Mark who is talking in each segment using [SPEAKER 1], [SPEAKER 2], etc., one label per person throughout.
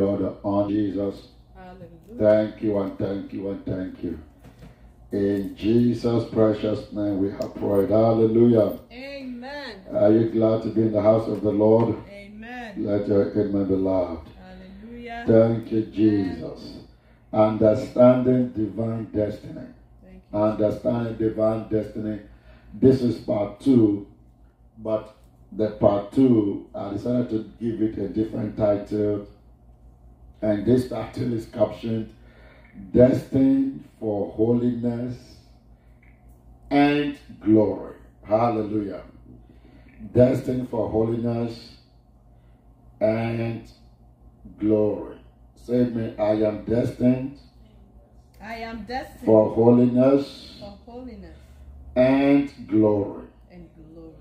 [SPEAKER 1] order on Jesus.
[SPEAKER 2] Hallelujah.
[SPEAKER 1] Thank you and thank you and thank you. In Jesus' precious name we have prayed. Hallelujah.
[SPEAKER 2] Amen.
[SPEAKER 1] Are you glad to be in the house of the Lord?
[SPEAKER 2] Amen.
[SPEAKER 1] Let your amen be loud.
[SPEAKER 2] Hallelujah.
[SPEAKER 1] Thank you, Jesus. Understanding divine destiny.
[SPEAKER 2] Thank you.
[SPEAKER 1] Understanding divine destiny. This is part two, but the part two, I decided to give it a different title. And this title is captioned Destined for Holiness and Glory. Hallelujah. Destined for holiness and glory. Say me, I am destined
[SPEAKER 2] I am destined
[SPEAKER 1] for holiness
[SPEAKER 2] for holiness
[SPEAKER 1] and glory.
[SPEAKER 2] and glory.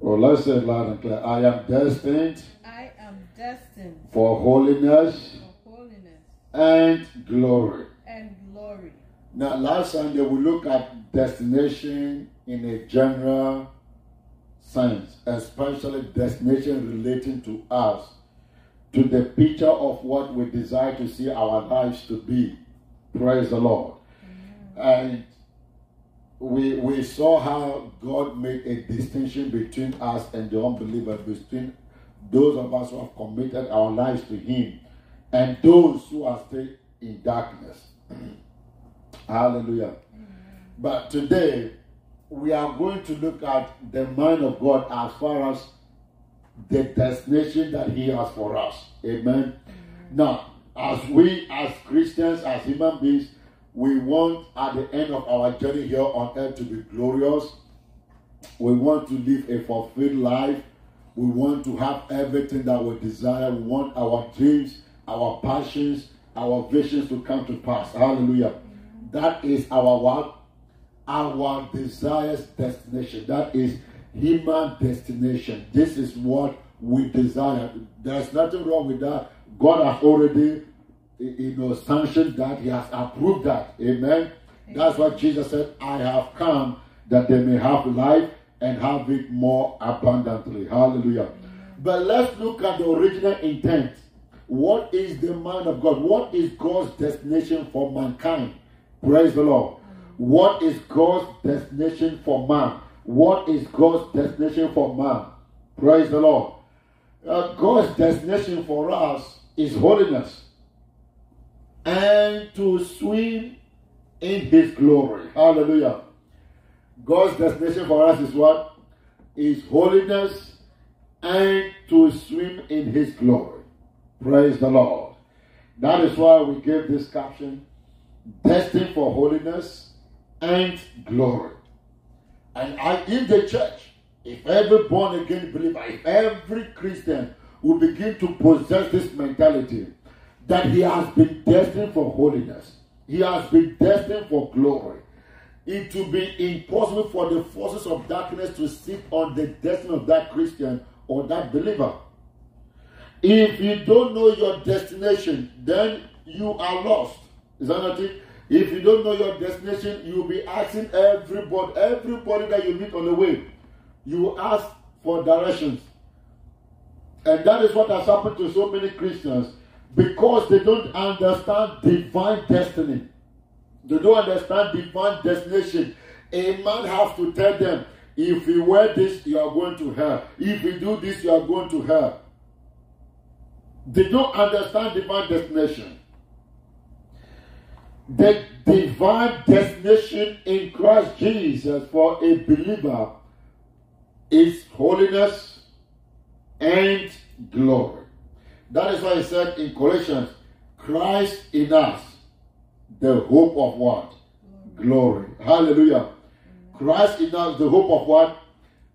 [SPEAKER 1] Or let's say it loud and clear. I am destined
[SPEAKER 2] I am destined
[SPEAKER 1] for holiness and glory.
[SPEAKER 2] and glory.
[SPEAKER 1] Now, last Sunday we looked at destination in a general sense, especially destination relating to us, to the picture of what we desire to see our lives to be. Praise the Lord. And we we saw how God made a distinction between us and the unbelievers, between those of us who have committed our lives to Him and those who are still in darkness. Hallelujah. But today, we are going to look at the mind of God as far as the destination that He has for us. Amen. Now, as we, as Christians, as human beings, we want at the end of our journey here on earth to be glorious. We want to live a fulfilled life. We want to have everything that we desire. We want our dreams, our passions, our visions to come to pass. Hallelujah. That is our what? Our desires destination. That is human destination. This is what we desire. There's nothing wrong with that. God has already you know sanctioned that. He has approved that. Amen. That's what Jesus said, I have come that they may have life and have it more abundantly. Hallelujah. But let's look at the original intent. What is the mind of God? What is God's destination for mankind? Praise the Lord. What is God's destination for man? What is God's destination for man? Praise the Lord. Uh, God's destination for us is holiness and to swim in His glory. Hallelujah. God's destination for us is what? Is holiness and to swim in His glory. Praise the Lord. That is why we give this caption destined for holiness and glory. And I, in the church, if every born again believer, if every Christian will begin to possess this mentality that he has been destined for holiness, he has been destined for glory, it will be impossible for the forces of darkness to sit on the destiny of that Christian or that believer. If you don't know your destination, then you are lost. Is that not it? If you don't know your destination, you will be asking everybody, everybody that you meet on the way, you ask for directions. And that is what has happened to so many Christians because they don't understand divine destiny. They don't understand divine destination. A man has to tell them, if you wear this, you are going to hell. If you do this, you are going to hell. They don't understand divine destination. The divine destination in Christ Jesus for a believer is holiness and glory. That is why he said in Colossians, Christ in us, the hope of what? Glory. Hallelujah. Christ in us, the hope of what?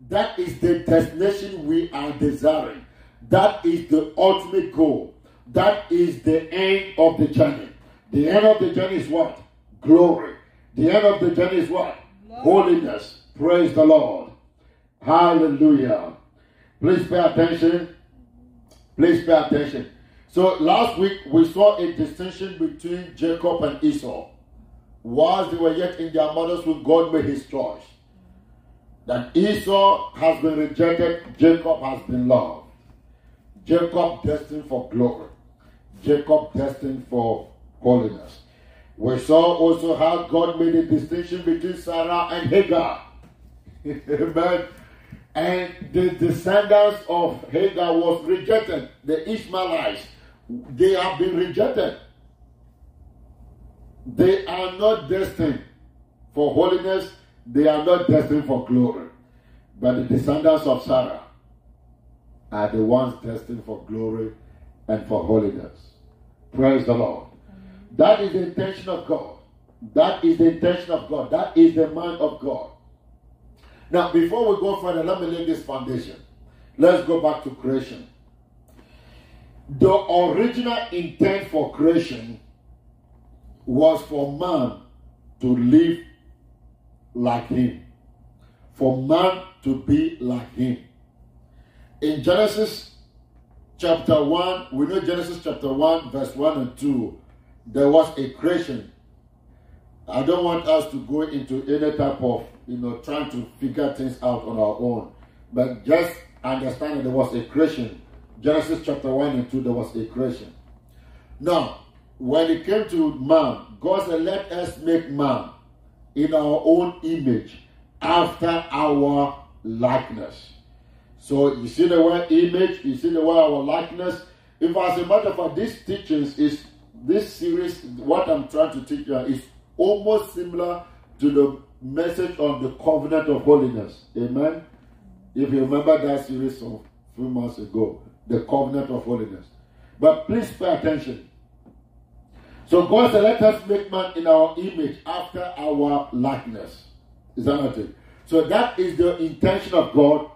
[SPEAKER 1] That is the destination we are desiring. That is the ultimate goal. That is the end of the journey. The end of the journey is what? Glory. The end of the journey is what? Holiness. Praise the Lord. Hallelujah. Please pay attention. Please pay attention. So last week we saw a distinction between Jacob and Esau. Whilst they were yet in their mother's womb, God made his choice. That Esau has been rejected, Jacob has been loved. Jacob destined for glory. Jacob destined for holiness. We saw also how God made a distinction between Sarah and Hagar. Amen. And the descendants of Hagar was rejected. The Ishmaelites, they have been rejected. They are not destined for holiness, they are not destined for glory. But the descendants of Sarah are the ones destined for glory and for holiness. Praise the Lord. That is the intention of God. That is the intention of God. That is the mind of God. Now, before we go further, let me lay this foundation. Let's go back to creation. The original intent for creation was for man to live like him, for man to be like him. In Genesis chapter 1, we know Genesis chapter 1, verse 1 and 2, there was a creation. I don't want us to go into any type of, you know, trying to figure things out on our own. But just understand that there was a creation. Genesis chapter 1 and 2, there was a creation. Now, when it came to man, God said, Let us make man in our own image, after our likeness. So you see the word image, you see the word our likeness. If as a matter of fact, this teachings is this series, what I'm trying to teach you is almost similar to the message on the covenant of holiness. Amen. If you remember that series of few months ago, the covenant of holiness. But please pay attention. So God said, Let us make man in our image after our likeness. Is that not it? So that is the intention of God,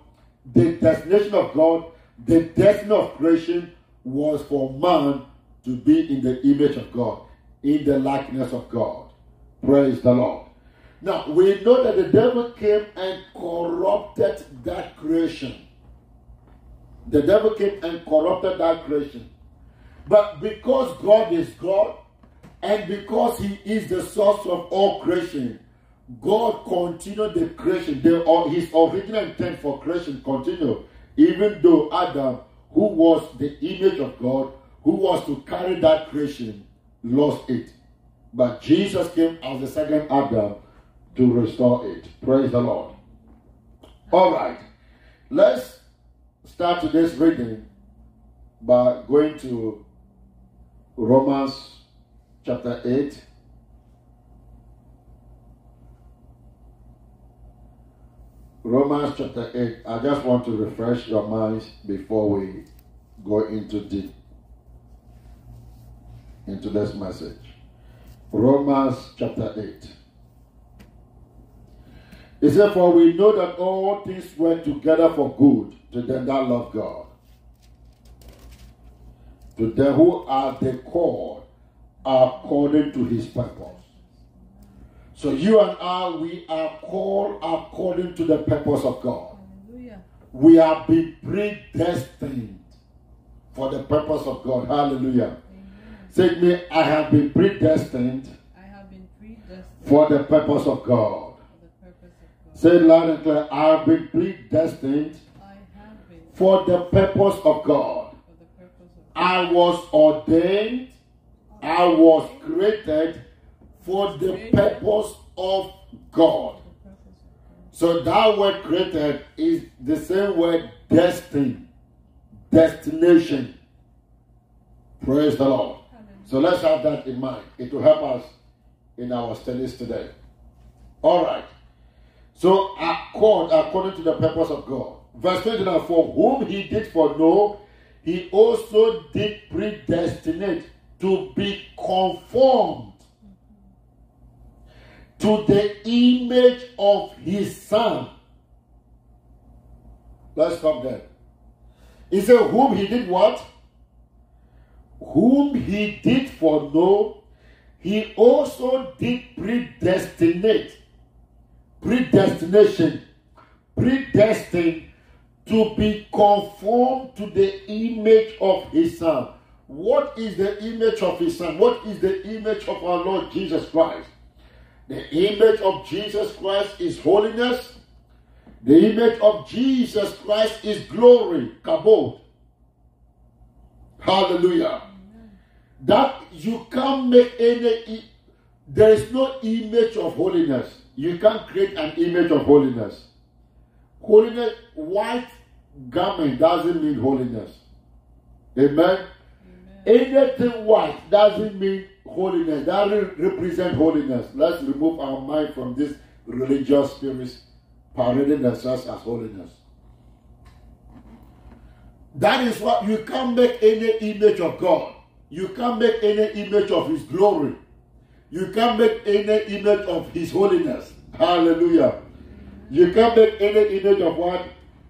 [SPEAKER 1] the destination of God, the destiny of creation was for man to be in the image of God, in the likeness of God. Praise the Lord. Now, we know that the devil came and corrupted that creation. The devil came and corrupted that creation. But because God is God, and because He is the source of all creation, God continued the creation. The, uh, his original intent for creation continued. Even though Adam, who was the image of God, who was to carry that creation, lost it. But Jesus came as the second Adam to restore it. Praise the Lord. All right. Let's start today's reading by going to Romans chapter 8. Romans chapter 8. I just want to refresh your minds before we go into deep into this message. Romans chapter 8. He said, For we know that all things work together for good to them that love God, to them who are the called according to his purpose. So you and I, we are called according to the purpose of God.
[SPEAKER 2] Hallelujah.
[SPEAKER 1] We have been predestined for the purpose of God. Hallelujah. Say me, I have been predestined
[SPEAKER 2] I have been predestined
[SPEAKER 1] for the purpose of God.
[SPEAKER 2] for the purpose of God.
[SPEAKER 1] Say loud and clear, I have been predestined
[SPEAKER 2] have been
[SPEAKER 1] for the purpose of God.
[SPEAKER 2] for the purpose of God.
[SPEAKER 1] I was ordained, I was created for the purpose of God.
[SPEAKER 2] The purpose of God.
[SPEAKER 1] So that word created is the same word destined, destination. Praise the Lord. So let's have that in mind. It will help us in our studies today. All right. So accord according to the purpose of God. Verse 29 For whom he did foreknow, he also did predestinate to be conformed to the image of his son. Let's stop there. He said, Whom he did what? Whom he did foreknow, he also did predestinate. Predestination. Predestined to be conformed to the image of his son. What is the image of his son? What is the image of our Lord Jesus Christ? The image of Jesus Christ is holiness. The image of Jesus Christ is glory. Kabod. Hallelujah. that you can't make any there is no image of holiness you can't create an image of holiness holiness white garment doesn't mean holiness amen anything white doesn't mean holiness doesn't represent holiness let's remove our mind from this religious spirits parading themselves as holiness that is what you can't make any image of God. You can't make any image of His glory. You can't make any image of His holiness. Hallelujah. You can't make any image of what?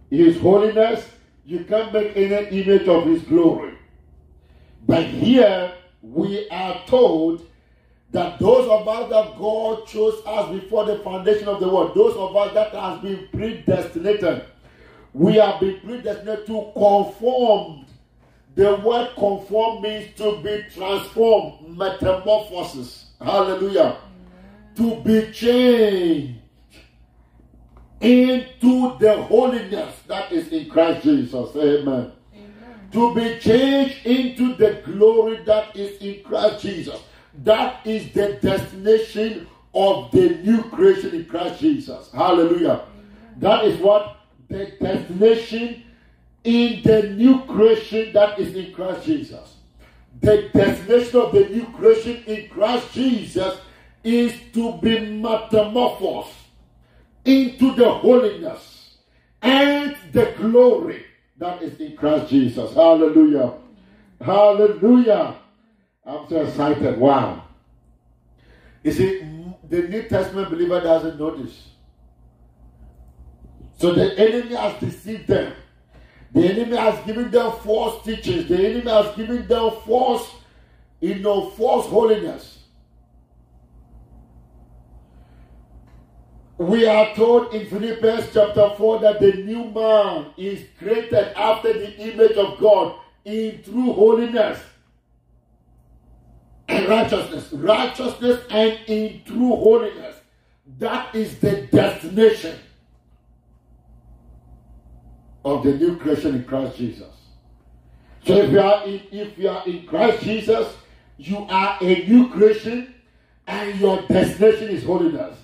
[SPEAKER 1] His holiness. You can't make any image of His glory. But here we are told that those of us that God chose us before the foundation of the world, those of us that has been predestinated, we have been predestinated to conform. The word conform means to be transformed, metamorphosis. Hallelujah. To be changed into the holiness that is in Christ Jesus. Amen. To be changed into the glory that is in Christ Jesus. That is the destination of the new creation in Christ Jesus. Hallelujah. That is what the destination in the new creation that is in Christ Jesus. The destination of the new creation in Christ Jesus is to be metamorphosed into the holiness and the glory that is in Christ Jesus. Hallelujah. Hallelujah. I'm so excited. Wow. You see, the New Testament believer doesn't know this. So the enemy has deceived them. The enemy has given them false teachings. The enemy has given them false, you know, false holiness. We are told in Philippians chapter 4 that the new man is created after the image of God in true holiness and righteousness. Righteousness and in true holiness. That is the destination of the new creation in Christ Jesus. So if you are in, if you are in Christ Jesus, you are a new creation and your destination is holiness.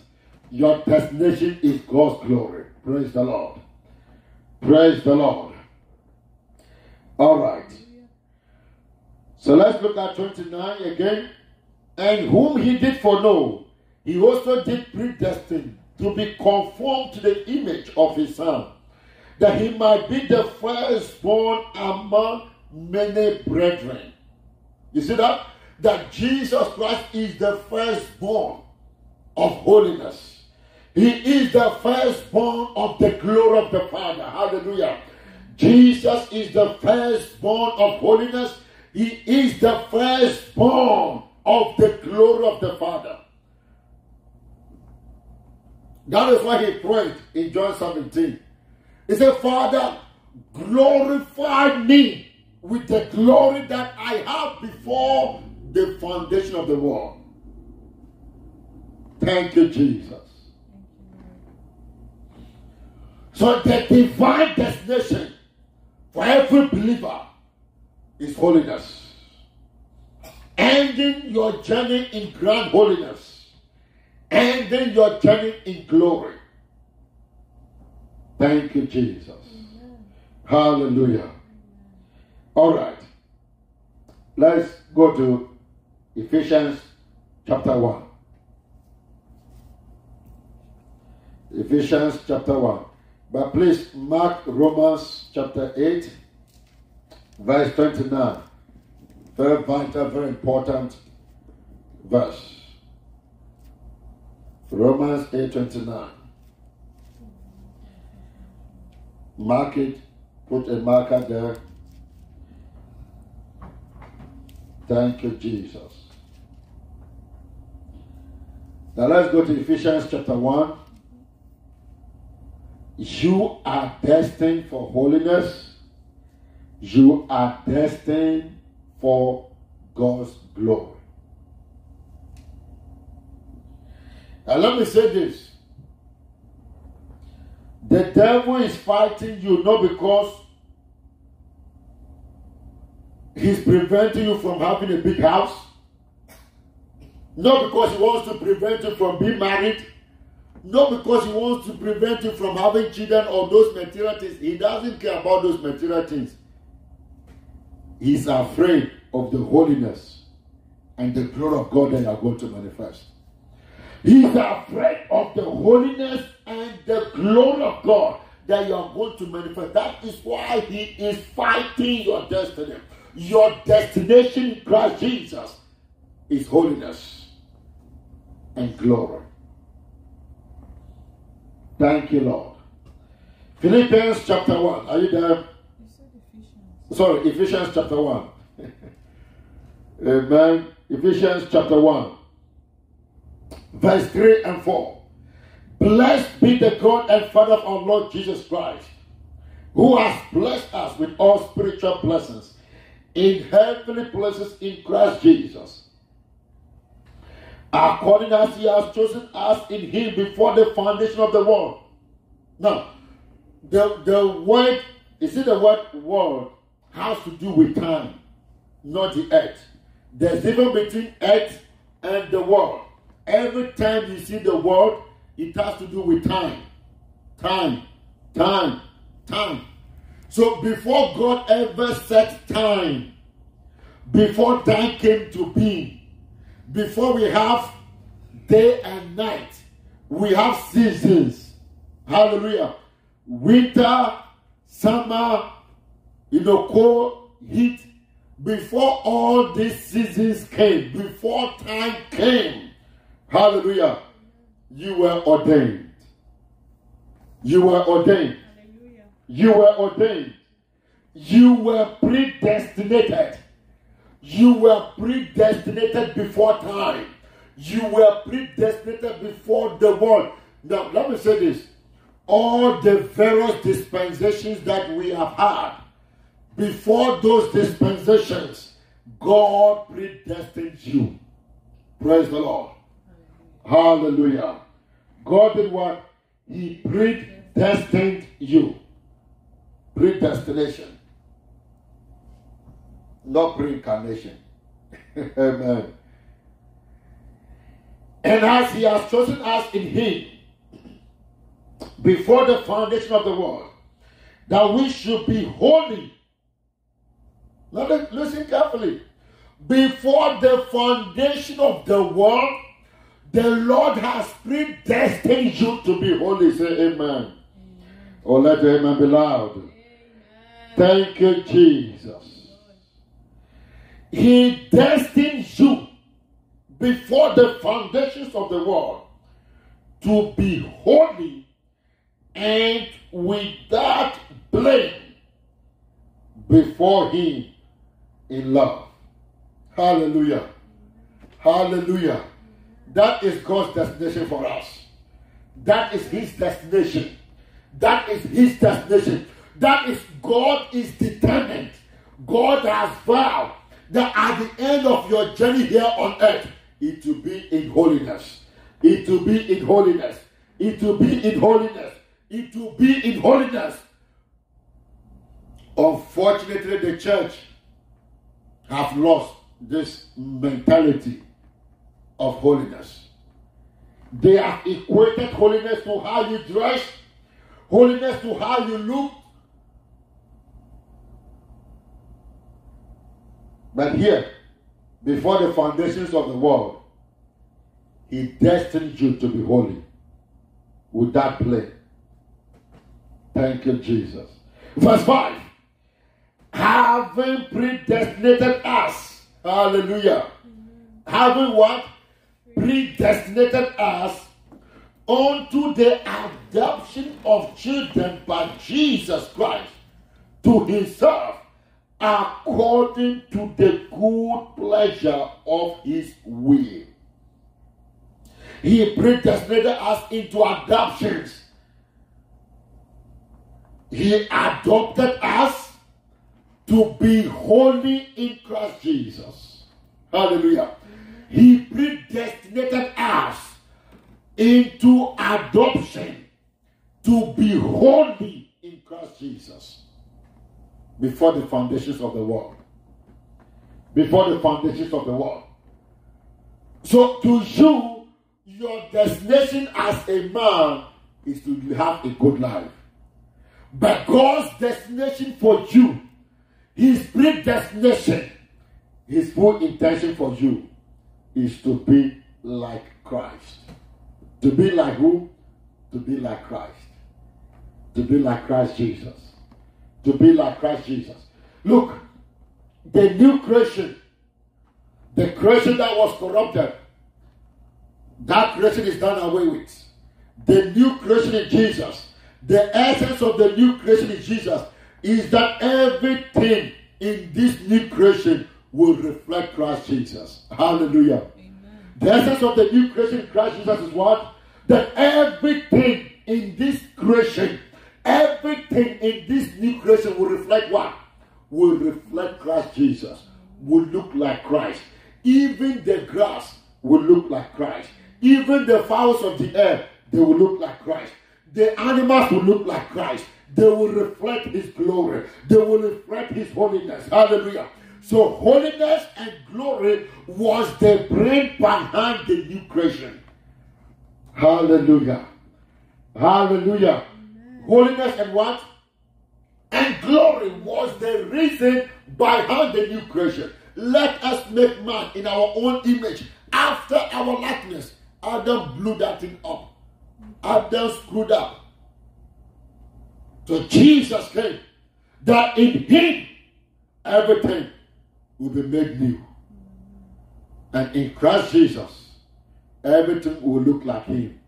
[SPEAKER 1] Your destination is God's glory. Praise the Lord. Praise the Lord. All right. So let's look at 29 again. And whom he did foreknow, he also did predestine to be conformed to the image of his son, that he might be the firstborn among many brethren. You see that? That Jesus Christ is the firstborn of holiness. He is the firstborn of the glory of the Father. Hallelujah. Jesus is the firstborn of holiness. He is the firstborn of the glory of the Father. That is why he prayed in John 17. He said, Father, glorify me with the glory that I have before the foundation of the world. Thank you, Jesus. So the divine destination for every believer is holiness. Ending your journey in grand holiness. Ending your journey in glory. Thank you, Jesus. Hallelujah. All right. Let's go to Ephesians chapter 1. Ephesians chapter 1. But please mark Romans chapter 8, verse 29. Very vital, very important verse. Romans 8 29. Mark it, put a marker there. Thank you, Jesus. Now let's go to Ephesians chapter 1. You are destined for holiness. You are destined for God's glory. Now, let me say this the devil is fighting you not because He's preventing you from having a big house. Not because he wants to prevent you from being married. Not because he wants to prevent you from having children or those material things. He doesn't care about those material things. He's afraid of the holiness and the glory of God that you are going to manifest. He's afraid of the holiness and the glory of God that you are going to manifest. That is why he is fighting your destiny. Your destination Christ Jesus is holiness and glory. Thank you, Lord. Philippians chapter 1. Are you there?
[SPEAKER 2] Ephesians.
[SPEAKER 1] Sorry, Ephesians chapter 1. Amen. Ephesians chapter 1, verse 3 and 4. Blessed be the God and Father of our Lord Jesus Christ, who has blessed us with all spiritual blessings in heavenly places in Christ Jesus. According as he has chosen us in him before the foundation of the world. Now, the, the word, you see the word world has to do with time, not the earth. There's difference between earth and the world. Every time you see the world, it has to do with time. Time, time, time. So before God ever set time, before time came to be, before we have day and night, we have seasons. Hallelujah. Winter, summer, you know, cold, heat. Before all these seasons came, before time came, hallelujah, you were ordained. You were ordained.
[SPEAKER 2] Hallelujah.
[SPEAKER 1] You were ordained. You were predestinated. You were predestinated before time. You were predestinated before the world. Now, let me say this. All the various dispensations that we have had, before those dispensations, God predestined you. Praise the Lord. Hallelujah. God did what? He predestined you. Predestination. Not pre-incarnation. Amen. And as he has chosen us in him before the foundation of the world, that we should be holy. Listen carefully. Before the foundation of the world, the Lord has predestined you to be holy. Say amen. Or oh, let the amen be loud. Thank you, Jesus. He destined you before the foundations of the world to be holy and without blame before Him in love. Hallelujah. Hallelujah. That is God's destination for us. That is His destination. That is His destination. That is God is determined. God has vowed that at the end of your journey here on earth, it will be in holiness. It will be in holiness. It will be in holiness. It will be in holiness. Unfortunately, the church have lost this mentality of holiness. They have equated holiness to how you dress, holiness to how you look. But here, before the foundations of the world, He destined you to be holy without blame. Thank you, Jesus. Verse 5 having predestinated us. Hallelujah. Having what? Predestinated us unto the adoption of children by Jesus Christ to himself according to the good pleasure of his will. He predestinated us into adoptions. He adopted us to be holy in Christ Jesus. Hallelujah. He predestinated us into adoption to be holy in Christ Jesus before the foundations of the world. before the foundations of the world. So to you, your destination as a man is to have a good life. But God's destination for you, His predestination, His full intention for you is to be like Christ. To be like who? To be like Christ. To be like Christ Jesus. To be like Christ Jesus. Look, the new creation, the creation that was corrupted, that creation is done away with. The new creation in Jesus, the essence of the new creation in Jesus is that everything in this new creation will reflect Christ Jesus. Hallelujah. Amen. The essence of the new creation in Christ Jesus is what? That everything in this creation, everything in this new creation will reflect what? Will reflect Christ Jesus. Will look like Christ. Even the grass will look like Christ. Even the fowls of the air, they will look like Christ. The animals will look like Christ. They will reflect His glory. They will reflect His holiness. Hallelujah. So, holiness and glory was the brain behind the new creation. Hallelujah. Hallelujah. Holiness and what? And glory was the reason behind the new creation. Let us make man in our own image, after our likeness. Adam blew that thing up. Adam screwed up. So Jesus came that in him everything will be made new. And in Christ Jesus, everything will look like him.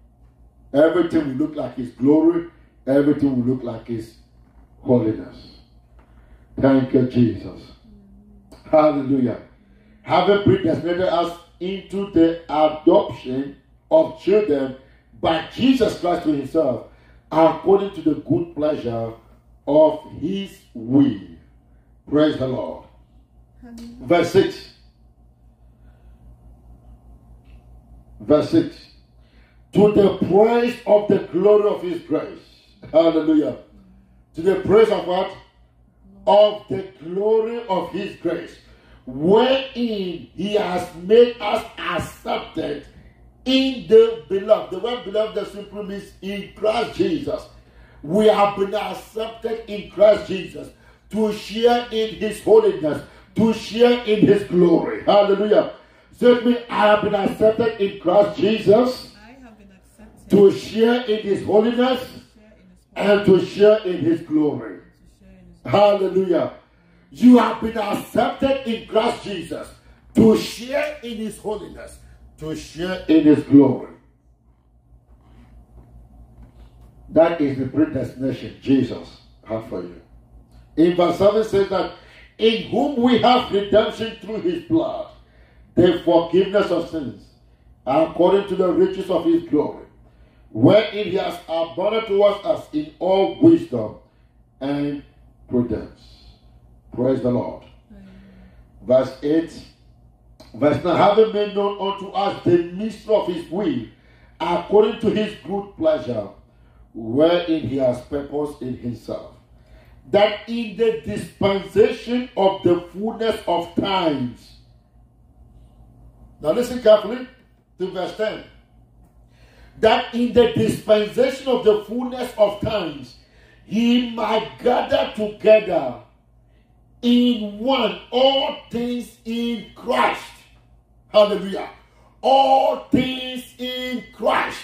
[SPEAKER 1] Everything will look like his glory. Everything will look like his holiness. Thank you, Jesus. Hallelujah. Having predestinated us into the adoption of children by Jesus Christ to himself, according to the good pleasure of his will. Praise the Lord. Verse 6. Verse 6. To the praise of the glory of his grace. Hallelujah. To the praise of what? Of the glory of his grace. Wherein he has made us accepted in the beloved. The word beloved that simply means in Christ Jesus. We have been accepted in Christ Jesus to share in his holiness, to share in his glory. Hallelujah. Say me, I have been accepted in Christ Jesus to share in his holiness and to share in his glory. Hallelujah. You have been accepted in Christ Jesus to share in his holiness to share in his glory. That is the predestination Jesus had for you. In verse 7 says that in whom we have redemption through his blood, the forgiveness of sins, according to the riches of his glory, wherein he has abundant towards us in all wisdom and prudence. Praise the Lord. Amen. Verse 8 Verse 9, having made known unto us the mystery of his will, according to his good pleasure, wherein he has purposed in himself, that in the dispensation of the fullness of times. Now listen carefully to verse 10. That in the dispensation of the fullness of times, he might gather together in one all things in Christ Hallelujah. All things in Christ.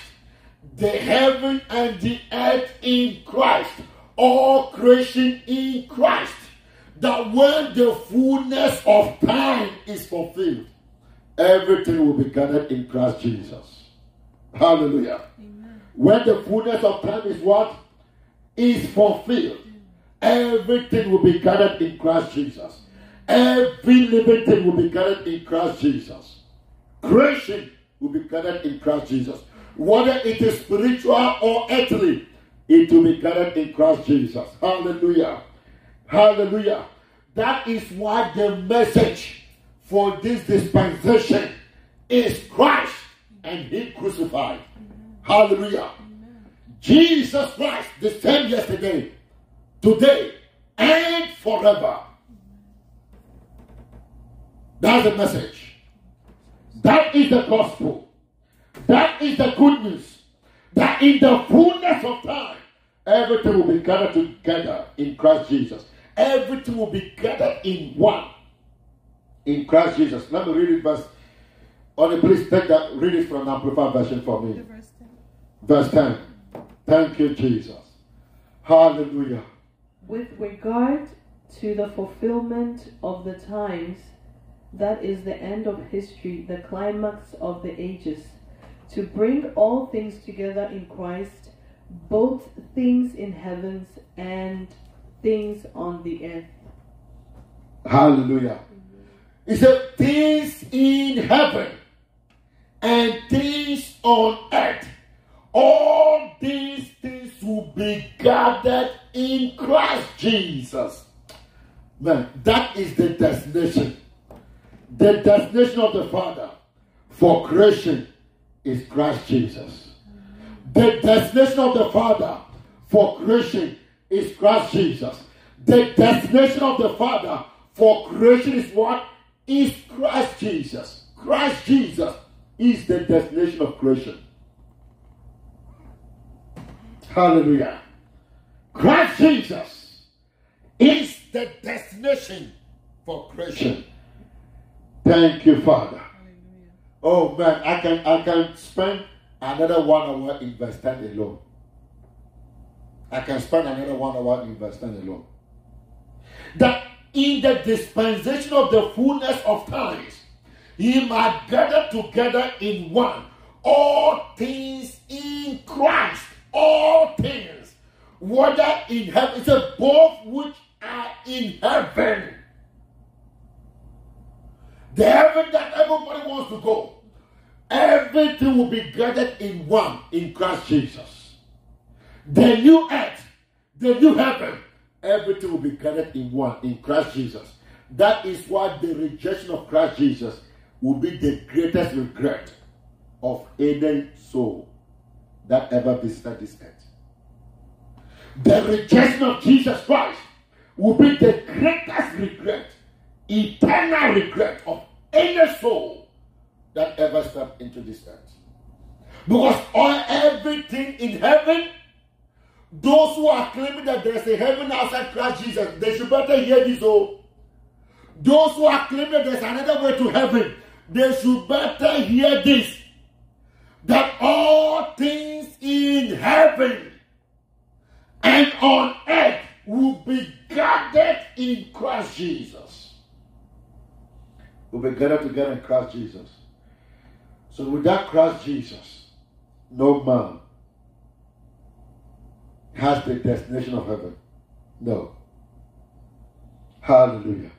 [SPEAKER 1] The heaven and the earth in Christ. All creation in Christ. That when the fullness of time is fulfilled, everything will be gathered in Christ Jesus. Hallelujah. Amen. When the fullness of time is what? Is fulfilled. Everything will be gathered in Christ Jesus. Every living thing will be gathered in Christ Jesus. Creation will be gathered in Christ Jesus. Whether it is spiritual or earthly, it will be gathered in Christ Jesus. Hallelujah. Hallelujah. That is why the message for this dispensation is Christ and He crucified. Hallelujah. Jesus Christ, the same yesterday, today, and forever. That's the message. That is the gospel. That is the good news. That in the fullness of time, everything will be gathered together in Christ Jesus. Everything will be gathered in one in Christ Jesus. Let me read it verse. Only please take that, read it from an amplified version for me.
[SPEAKER 2] Verse 10.
[SPEAKER 1] Verse 10. Thank you, Jesus. Hallelujah.
[SPEAKER 3] With regard to the fulfillment of the times, that is the end of history, the climax of the ages, to bring all things together in Christ, both things in heavens and things on the earth.
[SPEAKER 1] Hallelujah. He said, Things in heaven and things on earth, all these things will be gathered in Christ Jesus. Man, that is the destination. The destination of the Father for creation is Christ Jesus. The destination of the Father for creation is Christ Jesus. The destination of the Father for creation is what? Is Christ Jesus. Christ Jesus is the destination of creation. Hallelujah. Christ Jesus is the destination for creation. Thank you, Father.
[SPEAKER 2] Hallelujah.
[SPEAKER 1] Oh man, I can I can spend another one hour in verse 10 alone. I can spend another one hour in verse 10 alone. That in the dispensation of the fullness of times, he might gather together in one all things in Christ, all things, whether in heaven, it's a both which are in heaven. The heaven that everybody wants to go. Everything will be gathered in one in Christ Jesus. The new earth, the new heaven, everything will be gathered in one in Christ Jesus. That is why the rejection of Christ Jesus will be the greatest regret of any soul that ever visited this earth. The rejection of Jesus Christ will be the greatest regret, eternal regret of any soul that ever stepped into this earth. Because all everything in heaven, those who are claiming that there's a heaven outside Christ Jesus, they should better hear this. Oh, those who are claiming there's another way to heaven, they should better hear this. That all things in heaven and on earth will be gathered in Christ Jesus. Will be gathered together in Christ Jesus. So without Christ Jesus, no man has the destination of heaven. No. Hallelujah.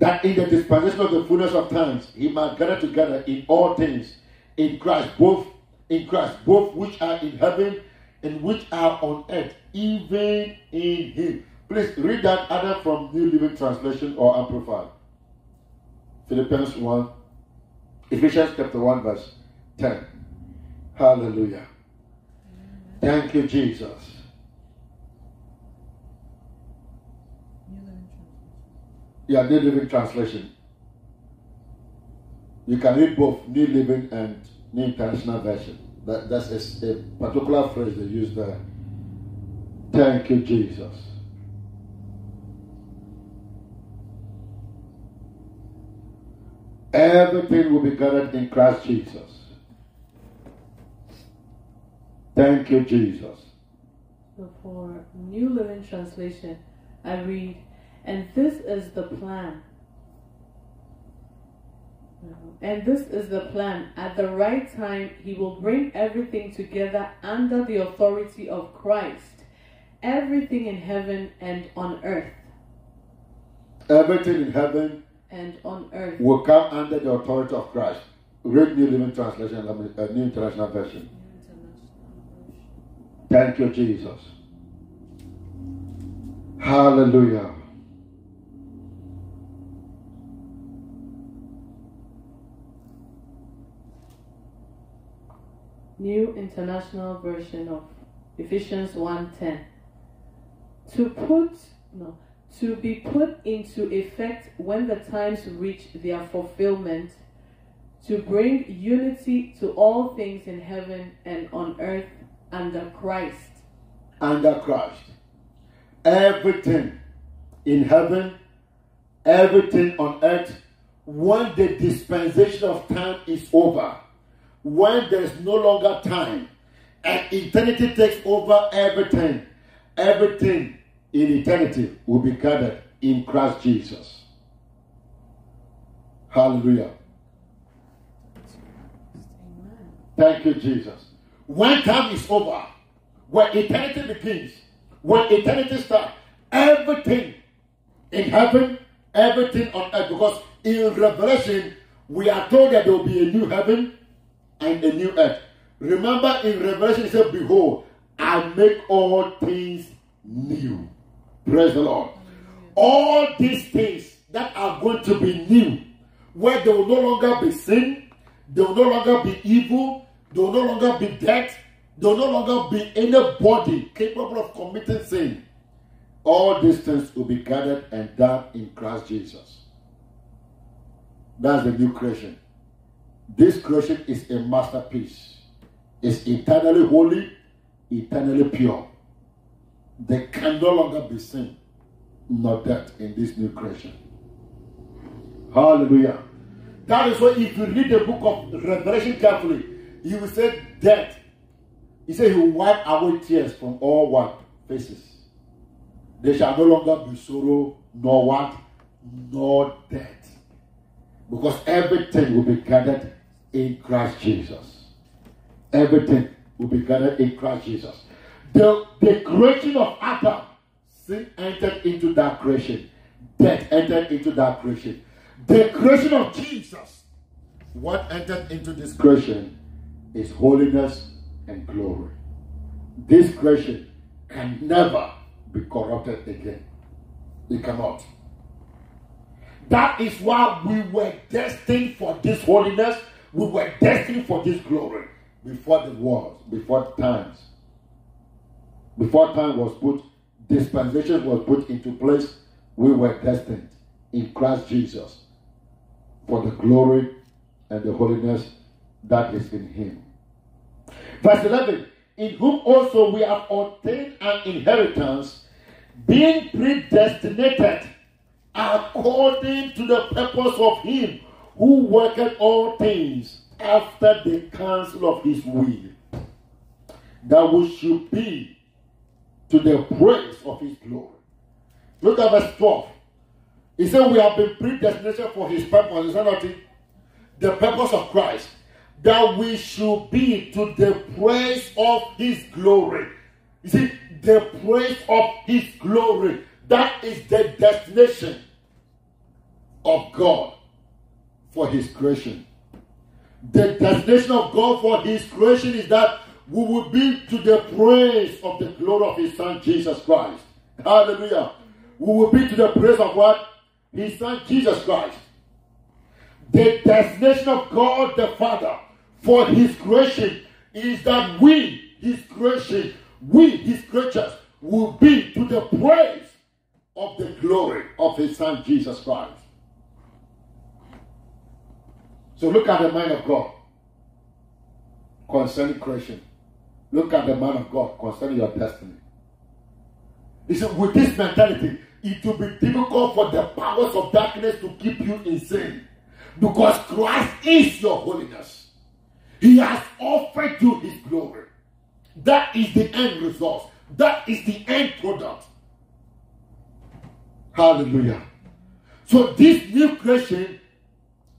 [SPEAKER 1] That in the dispensation of the fullness of times, he might gather together in all things in Christ, both in Christ, both which are in heaven and which are on earth, even in him. Please read that either from New Living Translation or Amplified. Philippians 1, Ephesians chapter 1, verse 10. Hallelujah. Thank you, Jesus.
[SPEAKER 2] New Living Translation.
[SPEAKER 1] Yeah, New Living Translation. You can read both New Living and New International Version. That, that's a, a particular phrase they use there. Thank you, Jesus. Everything will be gathered in Christ Jesus. Thank you, Jesus.
[SPEAKER 3] So for New Living Translation, I read, and this is the plan. And this is the plan. At the right time, he will bring everything together under the authority of Christ, everything in heaven and on earth.
[SPEAKER 1] Everything in heaven
[SPEAKER 3] And on earth.
[SPEAKER 1] will come under the authority of Christ. Read New Living Translation, uh, New International Version.
[SPEAKER 2] New International Version.
[SPEAKER 1] Thank you, Jesus. Hallelujah.
[SPEAKER 3] New International Version of Ephesians 1:10. To put no, to be put into effect when the times reach their fulfillment, to bring unity to all things in heaven and on earth under Christ.
[SPEAKER 1] under Christ. Everything in heaven, everything on earth, when the dispensation of time is over, when there's no longer time, and eternity takes over everything, everything in eternity will be gathered in Christ Jesus. Hallelujah.
[SPEAKER 2] Amen.
[SPEAKER 1] Thank you, Jesus. When time is over, when eternity begins, when eternity starts, everything in heaven, everything on earth, because in Revelation, we are told that there will be a new heaven and a new earth. Remember in Revelation, it said, Behold, I make all things new. Praise the Lord. All these things that are going to be new, where there will no longer be sin, there will no longer be evil, there will no longer be death, there will no longer be anybody capable of committing sin. All these things will be gathered and done in Christ Jesus. That's the new creation. This creation is a masterpiece. It's eternally holy, eternally pure. There can no longer be sin nor death in this new creation. Hallelujah. That is why if you read the book of Revelation carefully, you will say death. He said he will wipe away tears from all what faces. There shall no longer be sorrow, nor what, nor death. Because everything will be gathered in Christ Jesus. Everything will be gathered in Christ Jesus. The, the creation of Adam, sin entered into that creation. Death entered into that creation. The creation of Jesus, what entered into this creation is holiness and glory. This creation can never be corrupted again. It cannot. That is why we were destined for this holiness. We were destined for this glory before the world, before times. Before time was put, dispensation was put into place, we were destined in Christ Jesus for the glory and the holiness that is in Him. Verse 11 In whom also we have obtained an inheritance, being predestinated according to the purpose of Him who worketh all things after the counsel of His will, that we should be to the praise of His glory. Look at verse 12. He said, We have been predestinated for His purpose. Is that not it? The purpose of Christ. That we should be to the praise of His glory. You see, the praise of His glory. That is the destination of God for His creation. The destination of God for His creation is that we will be to the praise of the glory of His Son Jesus Christ. Hallelujah. We will be to the praise of what? His Son Jesus Christ. The destination of God the Father for His creation is that we, His creation, we, His creatures, will be to the praise of the glory of His Son Jesus Christ. So look at the mind of God concerning creation. Look at the man of God concerning your destiny. He said, with this mentality, it will be difficult for the powers of darkness to keep you insane. Because Christ is your holiness. He has offered you his glory. That is the end result. That is the end product. Hallelujah. So this new creation,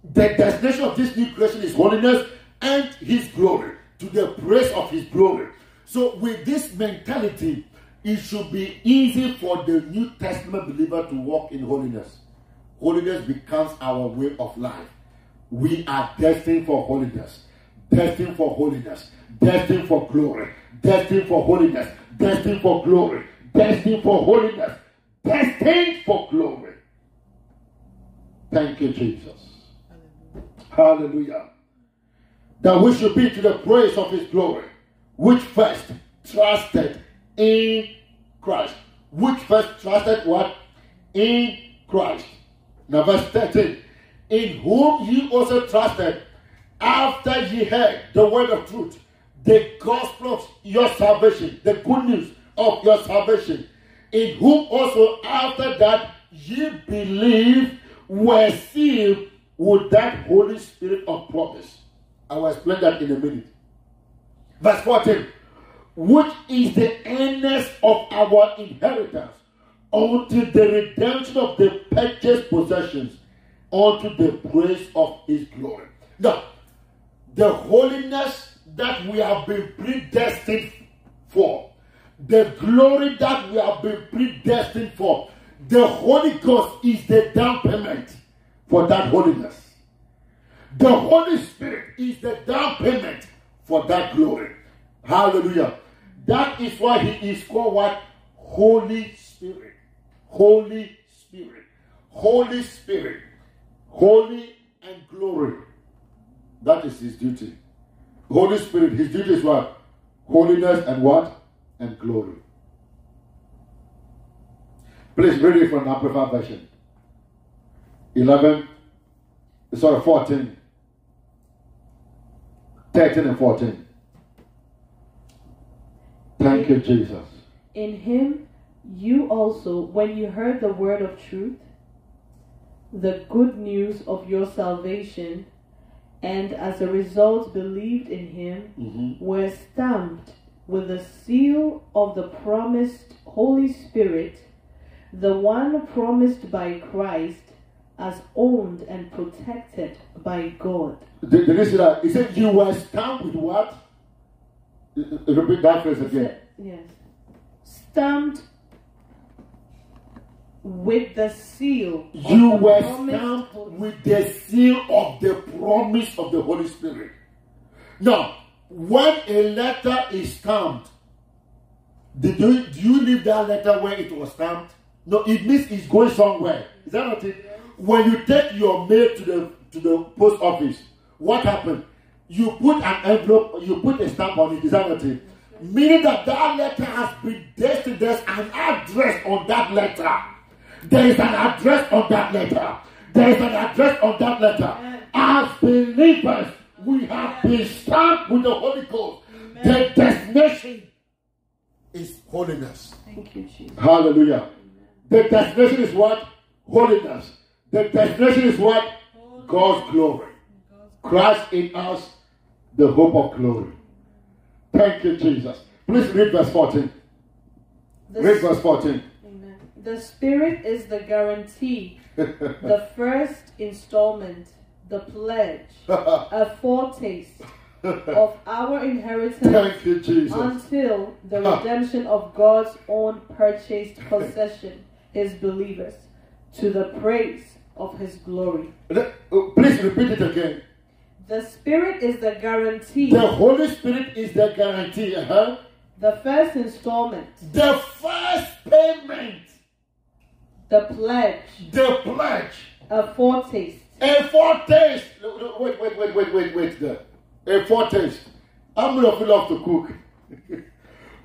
[SPEAKER 1] the destination of this new creation is holiness and his glory, to the praise of his glory. So with this mentality, it should be easy for the New Testament believer to walk in holiness. Holiness becomes our way of life. We are destined for holiness, destined for holiness, destined for glory, destined for holiness, destined for glory, destined for holiness, destined for glory. Thank you, Jesus. Hallelujah. That we should be to the praise of his glory, which first trusted in Christ. Which first trusted what? in Christ. Now, verse 13. In whom ye also trusted after ye heard the word of truth, the gospel of your salvation, the good news of your salvation, in whom also after that ye believe were sealed with that Holy Spirit of promise. I will explain that in a minute. Verse 14, which is the earnest of our inheritance unto the redemption of the purchased possessions, unto the praise of his glory. Now, the holiness that we have been predestined for, the glory that we have been predestined for, the Holy Ghost is the down payment for that holiness. The Holy Spirit is the down payment for that glory. Hallelujah. That is why he is called what? Holy Spirit. Holy Spirit. Holy Spirit. Holy and glory. That is his duty. Holy Spirit, his duty is what? Holiness and what? And glory. Please read it from the Amplified Version. 11, sorry, 14. 13 and 14. Thank you, Jesus.
[SPEAKER 3] In him you also, when you heard the word of truth, the good news of your salvation, and as a result believed in him,
[SPEAKER 1] Mhm.
[SPEAKER 3] were stamped with the seal of the promised Holy Spirit, the one promised by Christ, as owned and protected by God.
[SPEAKER 1] Did, did you see that? He said, You were stamped with what? Repeat that phrase again.
[SPEAKER 3] Yes. Stamped with the seal.
[SPEAKER 1] You
[SPEAKER 3] the
[SPEAKER 1] were stamped with the seal of the promise of the Holy Spirit. Now, when a letter is stamped, did you, do you leave that letter where it was stamped? No, it means it's going somewhere. Is that not it? When you take your mail to the to the post office, what happened? You put an envelope, you put a stamp on it. Is that not it? Meaning that that letter has been destined. There's an address on that letter. There is an address on that letter. There is an address on that letter. As believers, we have been stamped with the Holy Ghost. The destination is holiness.
[SPEAKER 3] Thank you, Jesus.
[SPEAKER 1] Hallelujah. The destination is what? Holiness. The destination is what? God's glory. Christ in us, the hope of glory. Thank you, Jesus. Please read verse 14.
[SPEAKER 3] The,
[SPEAKER 1] Read verse 14.
[SPEAKER 3] Amen. the Spirit is the guarantee, the first installment, the pledge, a foretaste of our inheritance
[SPEAKER 1] Thank you, Jesus.
[SPEAKER 3] until the redemption of God's own purchased possession, his believers, to the praise of his glory.
[SPEAKER 1] Uh, Please repeat it again.
[SPEAKER 3] The Spirit is the guarantee,
[SPEAKER 1] The Holy Spirit is the guarantee. uh-huh.
[SPEAKER 3] the first installment,
[SPEAKER 1] The first payment,
[SPEAKER 3] the pledge,
[SPEAKER 1] the pledge,
[SPEAKER 3] a foretaste.
[SPEAKER 1] a foretaste. Wait, wait, wait, wait, wait, wait. There. A foretaste. How many of you love to cook?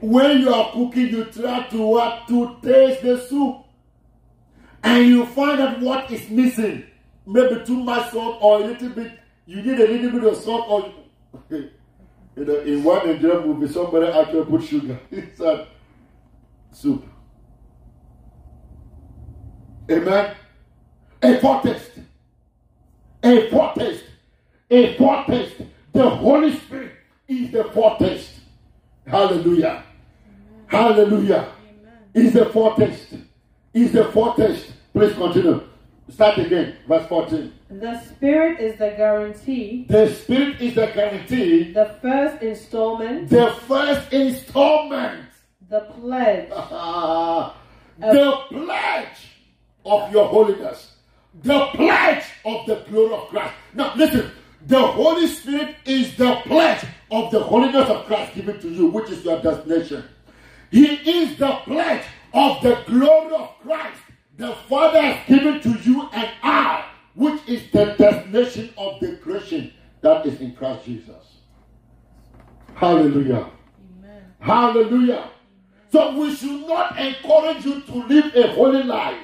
[SPEAKER 1] when you are cooking, you try to what to taste the soup, and you find out what is missing. Maybe too much salt or a little bit. You need a little bit of salt or. You know, in one Nigerian movie, somebody actually put sugar inside soup. Amen. A foretaste. A foretaste. A foretaste. The Holy Spirit is the foretaste. Hallelujah. Hallelujah. Is the foretaste. Is the foretaste. Please continue. Start again. Verse 14.
[SPEAKER 3] The Spirit is the guarantee,
[SPEAKER 1] The Spirit is the guarantee.
[SPEAKER 3] the first installment,
[SPEAKER 1] The first installment.
[SPEAKER 3] the pledge,
[SPEAKER 1] the pledge of your holiness, the pledge of the glory of Christ. Now, listen, the Holy Spirit is the pledge of the holiness of Christ given to you, which is your destination. He is the pledge of the glory of Christ the Father has given to you and I, which is the destination of the creation that is in Christ Jesus. Hallelujah.
[SPEAKER 2] Amen.
[SPEAKER 1] Hallelujah. So we should not encourage you to live a holy life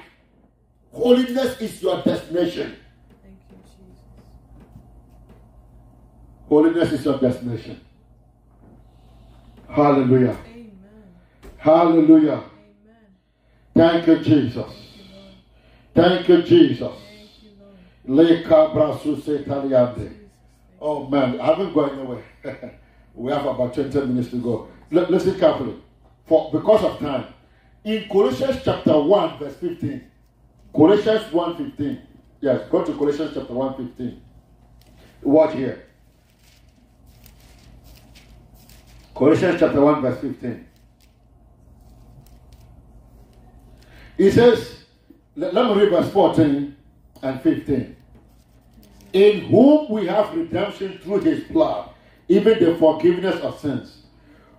[SPEAKER 1] Holiness is your destination.
[SPEAKER 2] Thank you, Jesus.
[SPEAKER 1] Holiness is your destination. Hallelujah.
[SPEAKER 2] Amen.
[SPEAKER 1] Hallelujah. Thank you, Jesus.
[SPEAKER 2] Thank you,
[SPEAKER 1] Jesus. Oh man, I haven't gone anywhere. we have about 20 minutes to go. L- listen carefully. For because of time. In Colossians chapter 1, verse 15. Colossians 1 15. Yes, go to Colossians chapter 1 15. Watch here. Colossians chapter 1, verse 15. He says, let, let me read verse 14 and 15 in whom we have redemption through his blood, even the forgiveness of sins,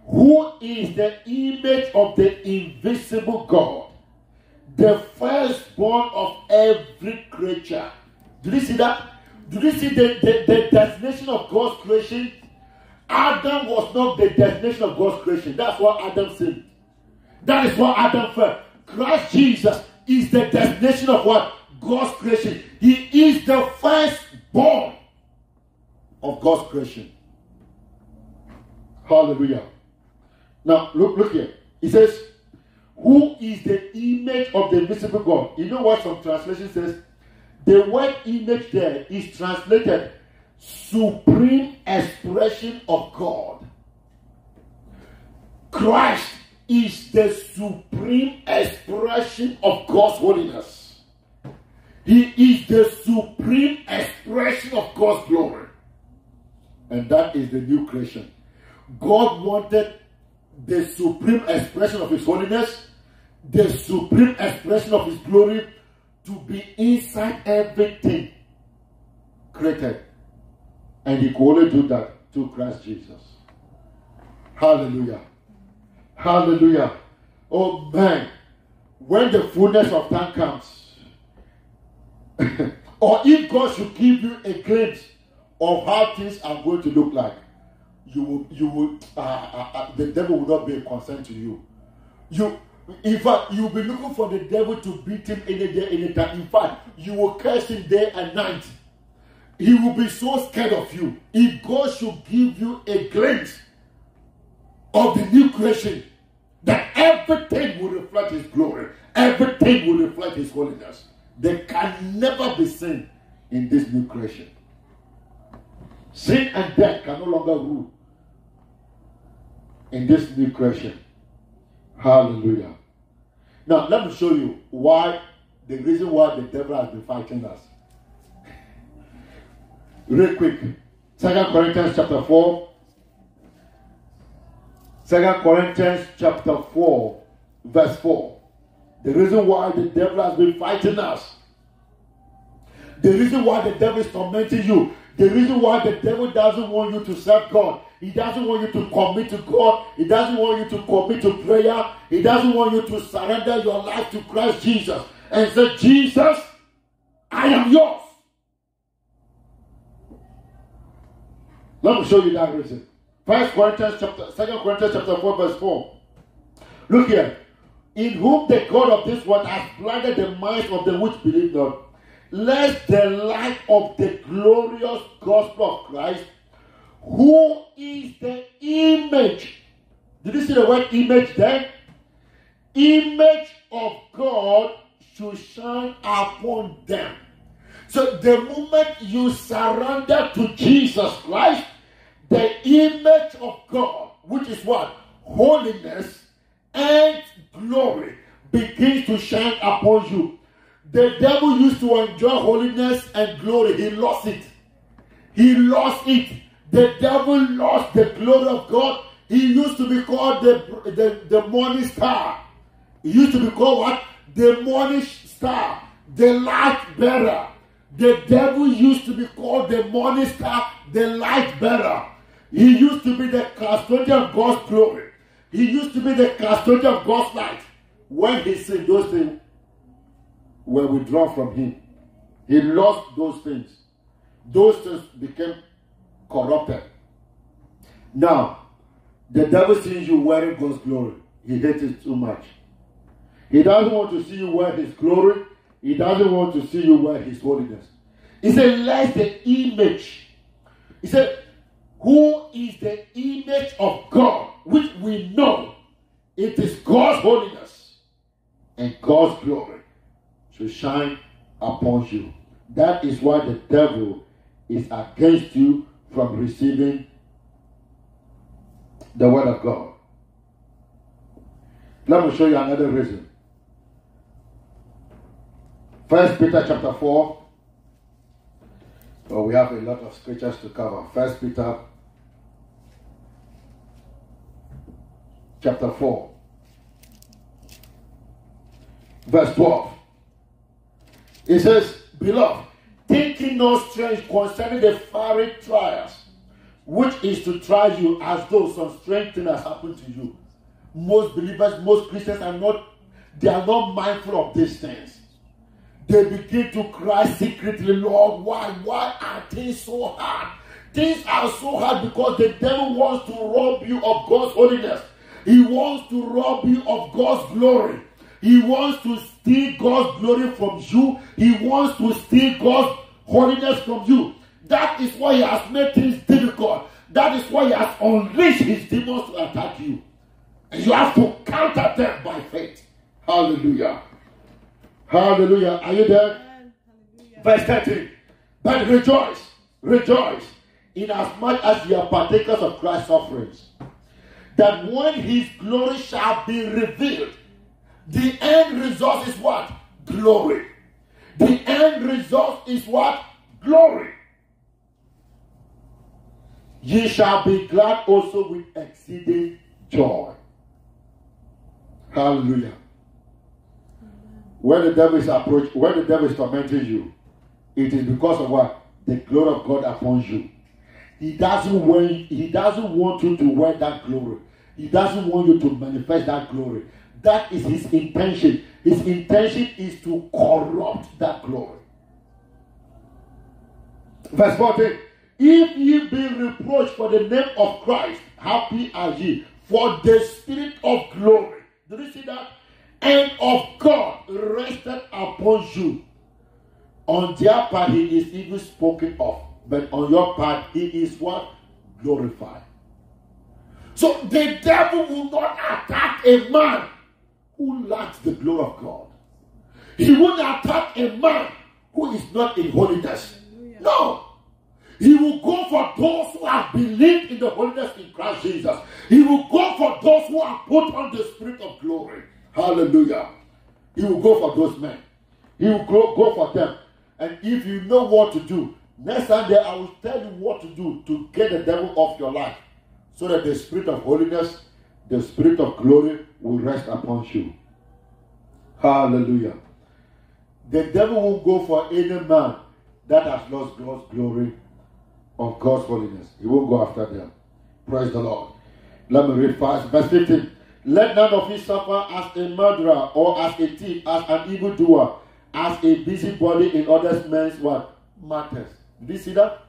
[SPEAKER 1] who is the image of the invisible God, the firstborn of every creature. Did you see that? Did you see the, the, the destination of God's creation? Adam was not the destination of God's creation. That's why Adam sinned. That is why Adam fell. Christ Jesus is the destination of what? God's creation. He is the firstborn of God's creation. Hallelujah. Now look, look here. He says, Who is the image of the invisible God? You know what some translation says? The word image there is translated supreme expression of God. Christ is the supreme expression of God's holiness. He is the supreme expression of God's glory. And that is the new creation. God wanted the supreme expression of His holiness, the supreme expression of His glory to be inside everything created. And He could only do that through Christ Jesus. Hallelujah. Hallelujah. Oh man, when the fullness of time comes, or if God should give you a glimpse of how things are going to look like, you will, you will, uh, uh, uh, the devil will not be a concern to you. You, in fact, you'll be looking for the devil to beat him any day, any time. In fact, you will curse him day and night. He will be so scared of you. If God should give you a glimpse of the new creation, that everything will reflect His glory, everything will reflect His holiness. There can never be sin in this new creation. Sin and death can no longer rule in this new creation. Hallelujah. Now, let me show you why the reason why the devil has been fighting us. Real quick. Second Corinthians chapter 4. Second Corinthians chapter 4, verse 4. The reason why the devil has been fighting us. The reason why the devil is tormenting you. The reason why the devil doesn't want you to serve God. He doesn't want you to commit to God. He doesn't want you to commit to prayer. He doesn't want you to surrender your life to Christ Jesus and say, Jesus, I am yours. Let me show you that reason. First Corinthians chapter, Second Corinthians chapter 4, verse 4. Look here. In whom the God of this world has blinded the minds of them which believe not, lest the light of the glorious gospel of Christ, who is the image. Did you see the word image there? Image of God should shine upon them. So the moment you surrender to Jesus Christ, the image of God, which is what? Holiness and glory begins to shine upon you. The devil used to enjoy holiness and glory. He lost it. He lost it. The devil lost the glory of God. He used to be called the, the, the morning star. He used to be called what? The morning star. The light bearer. The devil used to be called the morning star, the light bearer. He used to be the custodian of God's glory. He used to be the custodian of God's light. When he sinned, those things were withdrawn from him. He lost those things. Those things became corrupted. Now, the devil sees you wearing God's glory. He hates it too much. He doesn't want to see you wear his glory. He doesn't want to see you wear his holiness. He said, let the image. He said, who is the image of God, which we know it is God's holiness and God's glory to shine upon you. That is why the devil is against you from receiving the word of God. Let me show you another reason. First Peter chapter 4. Oh, we have a lot of scriptures to cover. First Peter chapter 4. Verse 12. It says, Beloved, thinking no strange concerning the fiery trials, which is to try you as though some strange thing has happened to you. Most believers, most Christians are not, they are not mindful of these things. They begin to cry secretly, Lord, why? Why are things so hard? Things are so hard because the devil wants to rob you of God's holiness. He wants to rob you of God's glory. He wants to steal God's glory from you. He wants to steal God's holiness from you. That is why he has made things difficult. That is why he has unleashed his demons to attack you. And you have to counter them by faith. Hallelujah. Hallelujah. Are you there? Verse 13. But rejoice, rejoice, inasmuch as much as you are partakers of Christ's sufferings, that when his glory shall be revealed, the end result is what? Glory. The end result is what? Glory. Ye shall be glad also with exceeding joy. Hallelujah. When the devil is approach, when the devil is tormenting you, it is because of what? The glory of God upon you. He doesn't want he doesn't want you to wear that glory. He doesn't want you to manifest that glory. That is his intention. His intention is to corrupt that glory. Verse 14. If ye be reproached for the name of Christ, happy are ye, for the spirit of glory. Do you see that? And of God rested upon you. On their part, he is even spoken of, but on your part, he is what? Glorified. So the devil will not attack a man who lacks the glory of God. He won't attack a man who is not in holiness. No. He will go for those who have believed in the holiness in Christ Jesus. He will go for those who have put on the spirit of glory. Hallelujah. He will go for those men. He will go, go for them. And if you know what to do, next Sunday I will tell you what to do to get the devil off your life. So that the spirit of holiness, the spirit of glory will rest upon you. Hallelujah. The devil won't go for any man that has lost God's glory or God's holiness. He won't go after them. Praise the Lord. Let me read fast. Verse 15. Let none of you suffer as a murderer or as a thief, as an evildoer, as a busybody in others' men's what? Matters. Did you see that?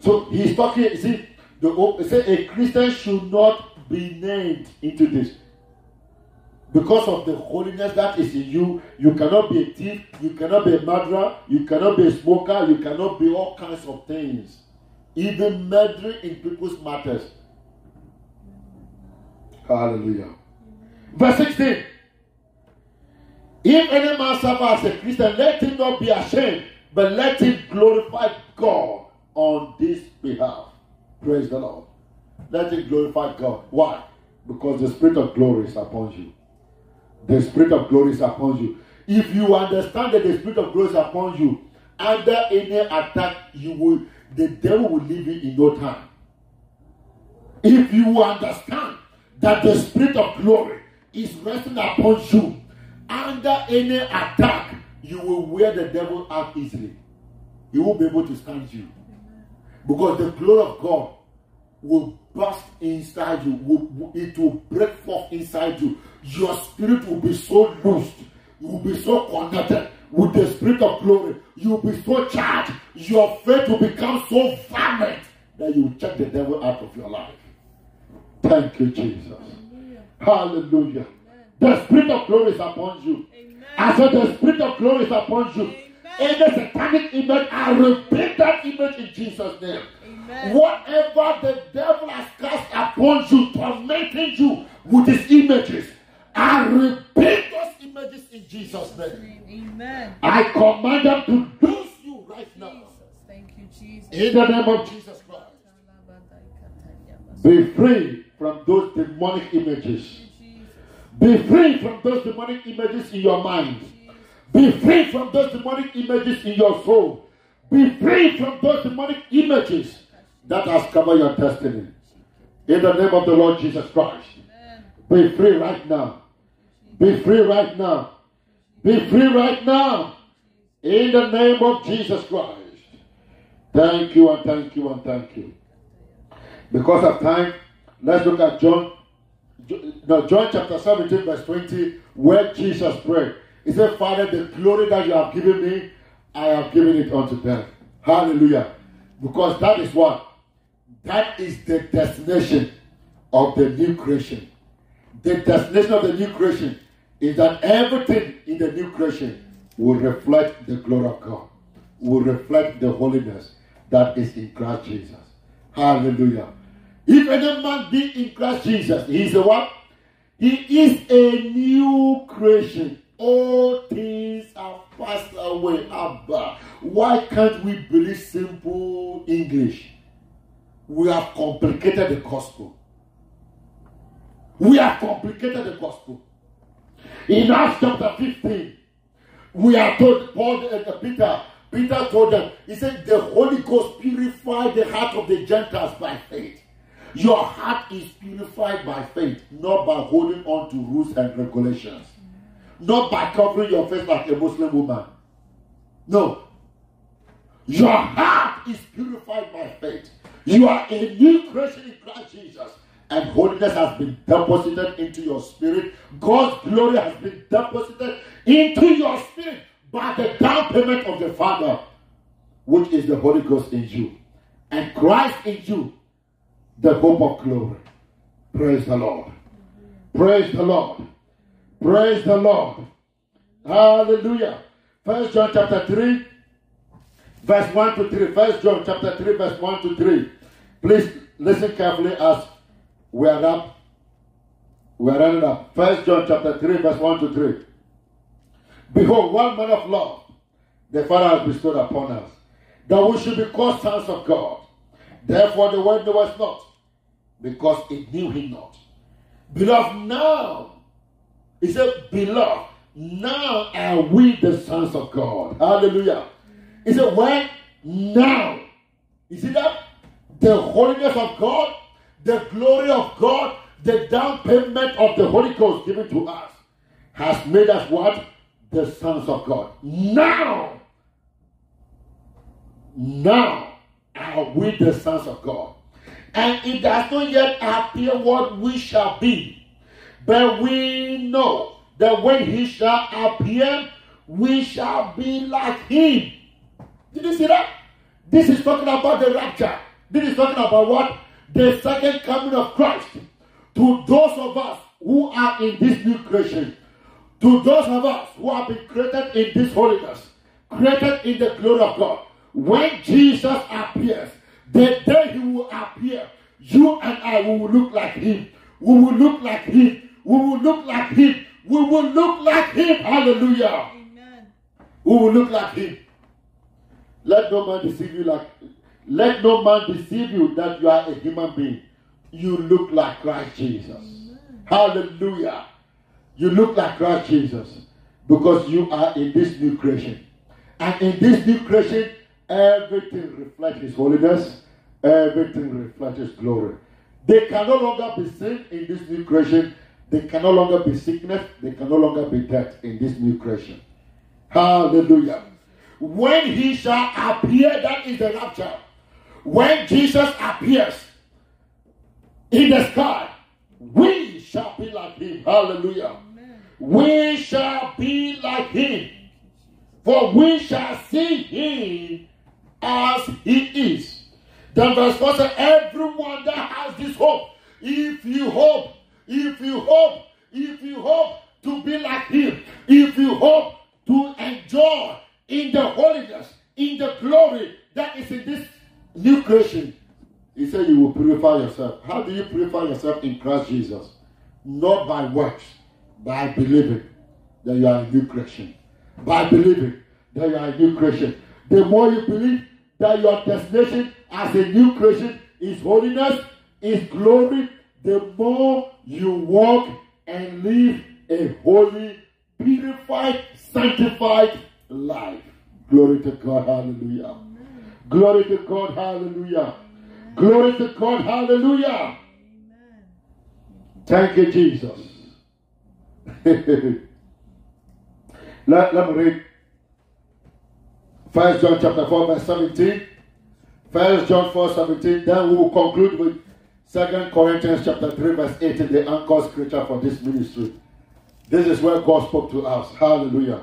[SPEAKER 1] So he's talking, you see, the say a Christian should not be named into this. Because of the holiness that is in you, you cannot be a thief, you cannot be a murderer, you cannot be a smoker, you cannot be all kinds of things. Even murdering in people's matters. Hallelujah. Verse 16. If any man suffer as a Christian, let him not be ashamed, but let him glorify God on this behalf. Praise the Lord. Let him glorify God. Why? Because the spirit of glory is upon you. The spirit of glory is upon you. If you understand that the spirit of glory is upon you, under any attack, you will the devil will leave you in no time. If you understand that the spirit of glory is resting upon you, under any attack, you will wear the devil out easily. He won't be able to stand you. Because the glory of God will burst inside you, will, it will break forth inside you. Your spirit will be so loosed, you will be so connected with the spirit of glory. You will be so charged, your faith will become so fervent that you will check the devil out of your life. Thank you, Jesus. Hallelujah. The spirit of glory is upon you.
[SPEAKER 2] Amen.
[SPEAKER 1] I said the spirit of glory is upon you. Any satanic image, I repeat that image in Jesus' name.
[SPEAKER 2] Amen.
[SPEAKER 1] Whatever the devil has cast upon you, tormenting you with his images, I repeat those images in Jesus' name.
[SPEAKER 2] Amen.
[SPEAKER 1] I command them to lose you right now.
[SPEAKER 2] Thank you, Jesus.
[SPEAKER 1] In the name of Jesus Christ. Be free from those demonic images. Be free from those demonic images in your mind. Be free from those demonic images in your soul. Be free from those demonic images that has covered your destiny. In the name of the Lord Jesus Christ. Be free right now. Be free right now. Be free right now. In the name of Jesus Christ. Thank you and thank you and thank you. Because of time, let's look at John. No, John chapter 17, verse 20, where Jesus prayed. He said, Father, the glory that you have given me, I have given it unto them. Hallelujah. Because that is what? That is the destination of the new creation. The destination of the new creation is that everything in the new creation will reflect the glory of God, will reflect the holiness that is in Christ Jesus. Hallelujah. If any man be in Christ Jesus, he is a what? He is a new creation. All things are passed away. Abba. Why can't we believe simple English? We have complicated the gospel. We have complicated the gospel. In Acts chapter 15, we are told, Paul and Peter, Peter told them, he said, the Holy Ghost purified the heart of the Gentiles by faith. Your heart is purified by faith, not by holding on to rules and regulations, not by covering your face like a Muslim woman. No. Your heart is purified by faith. You are a new creation in Christ Jesus. And holiness has been deposited into your spirit. God's glory has been deposited into your spirit by the down payment of the Father, which is the Holy Ghost in you. And Christ in you, the hope of glory. Praise the Lord. Praise the Lord. Praise the Lord. Hallelujah. First John chapter 3, verse 1 to 3. First John chapter 3, verse 1 to 3. Please listen carefully as we are up. We are running up. First John chapter 3, verse 1 to 3. Behold, one man of love the Father has bestowed upon us, that we should be called sons of God. Therefore, the world us not, because it knew him not. Beloved, now, he said, Beloved, now are we the sons of God. Hallelujah. He said, When? Now. You see that? The holiness of God, the glory of God, the down payment of the Holy Ghost given to us has made us what? The sons of God. Now, now are we the sons of God. And it does not yet appear what we shall be. But we know that when he shall appear, we shall be like him. Did you see that? This is talking about the rapture. This is talking about what? The second coming of Christ. To those of us who are in this new creation, to those of us who have been created in this holiness, created in the glory of God, when Jesus appears, the day he will appear, you and I will look like him. We will look like him. We will look like him. We will look like him. Hallelujah.
[SPEAKER 2] Amen.
[SPEAKER 1] We will look like him. Let no man deceive you like let no man deceive you that you are a human being. You look like Christ Jesus. Hallelujah. You look like Christ Jesus because you are in this new creation. And in this new creation, everything reflects His holiness, everything reflects His glory. They can no longer be sin in this new creation. They can no longer be sickness. They can no longer be death in this new creation. Hallelujah. When He shall appear, that is the rapture. When Jesus appears in the sky, we shall be like Him. Hallelujah. We shall be like Him. For we shall see Him as He is. Then verse 4 says, Everyone that has this hope, if you hope, if you hope, if you hope to be like Him, If you hope to enjoy in the holiness, in the glory that is in this new creation, he said you will purify yourself. How do you purify yourself in Christ Jesus? Not by works, by believing that you are a new creation. By believing that you are a new creation. The more you believe that your destination as a new creation is holiness, is glory, the more you walk and live a holy, purified, sanctified life. Glory to God, hallelujah. Glory to God, hallelujah. Glory to God, hallelujah. Thank you, Jesus. let, let me read First John chapter 4, verse 17. First John 4, 17. Then we will conclude with Second Corinthians chapter 3, verse 18, the anchor scripture for this ministry. This is where God spoke to us. Hallelujah.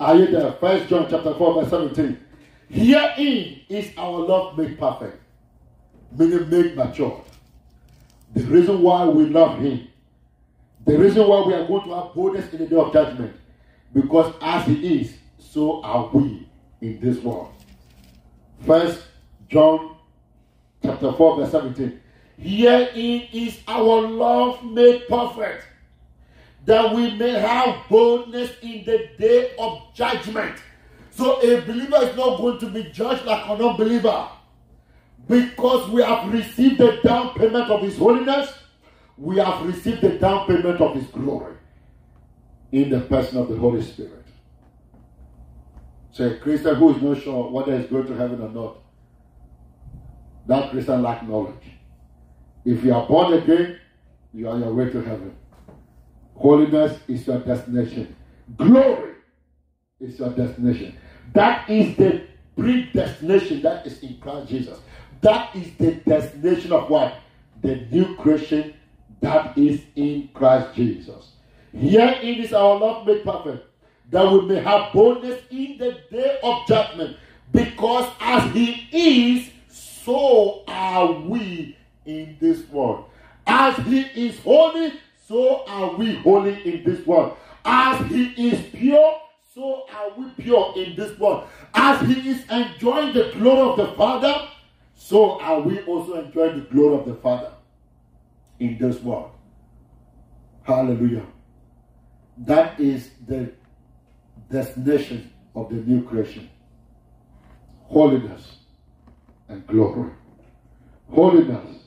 [SPEAKER 1] Are you there? First John chapter 4, verse 17. Herein is our love made perfect, meaning made mature. The reason why we love him, the reason why we are going to have boldness in the day of judgment, because as he is, so are we in this world. First John chapter 4, verse 17. Herein is our love made perfect, that we may have boldness in the day of judgment. So a believer is not going to be judged like an unbeliever. Because we have received the down payment of his holiness, we have received the down payment of his glory in the person of the Holy Spirit. A Christian who is not sure whether he's going to heaven or not, that Christian lack knowledge. If you are born again, you are on your way to heaven. Holiness is your destination. Glory is your destination. That is the predestination that is in Christ Jesus. That is the destination of what? The new creation that is in Christ Jesus. Here it is our love made perfect, that we may have boldness in the day of judgment, because as He is, so are we in this world. As He is holy, so are we holy in this world. As He is pure, so are we pure in this world. As He is enjoying the glory of the Father, so are we also enjoying the glory of the Father in this world. Hallelujah. That is the destination of the new creation holiness and glory. Holiness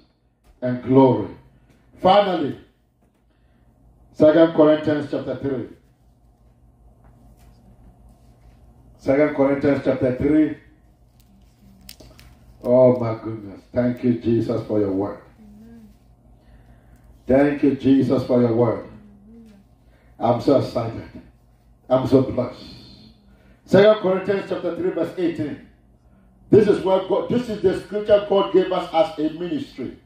[SPEAKER 1] and glory. Finally, Second Corinthians chapter 3. Second Corinthians chapter 3. Oh my goodness. Thank you, Jesus, for your word. Thank you, Jesus, for your word. I'm so excited. I'm so blessed. Second Corinthians chapter 3, verse 18. This is what God, this is the scripture God gave us as a ministry.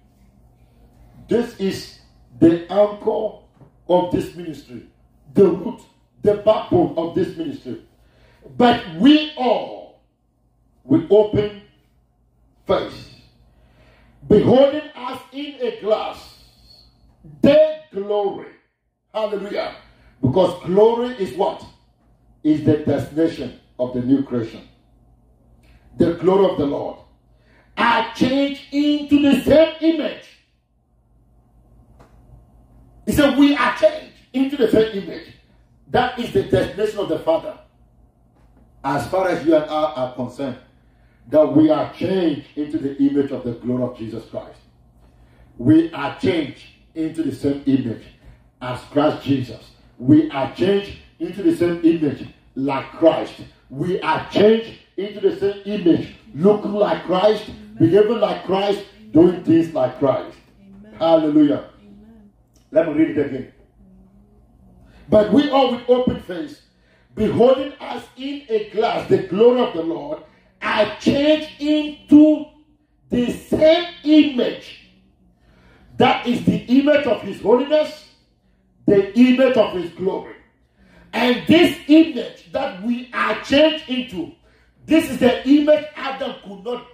[SPEAKER 1] This is the anchor of this ministry, the root, the backbone of this ministry. But we all, with open face, beholding us in a glass, their glory. Hallelujah. Because glory is what? Is the destination of the new creation. The glory of the Lord. Are changed into the same image. He said, We are changed into the same image. That is the destination of the Father. As far as you and I are concerned, that we are changed into the image of the glory of Jesus Christ. We are changed into the same image as Christ Jesus. We are changed into the same image like Christ. We are changed into the same image, looking like Christ, behaving like Christ, doing things like Christ.
[SPEAKER 2] Amen.
[SPEAKER 1] Hallelujah.
[SPEAKER 2] Amen.
[SPEAKER 1] Let me read it again. But we all with open face, beholding us in a glass the glory of the Lord, are changed into the same image. That is the image of His holiness, the image of His glory. And this image that we are changed into, this is the image Adam could not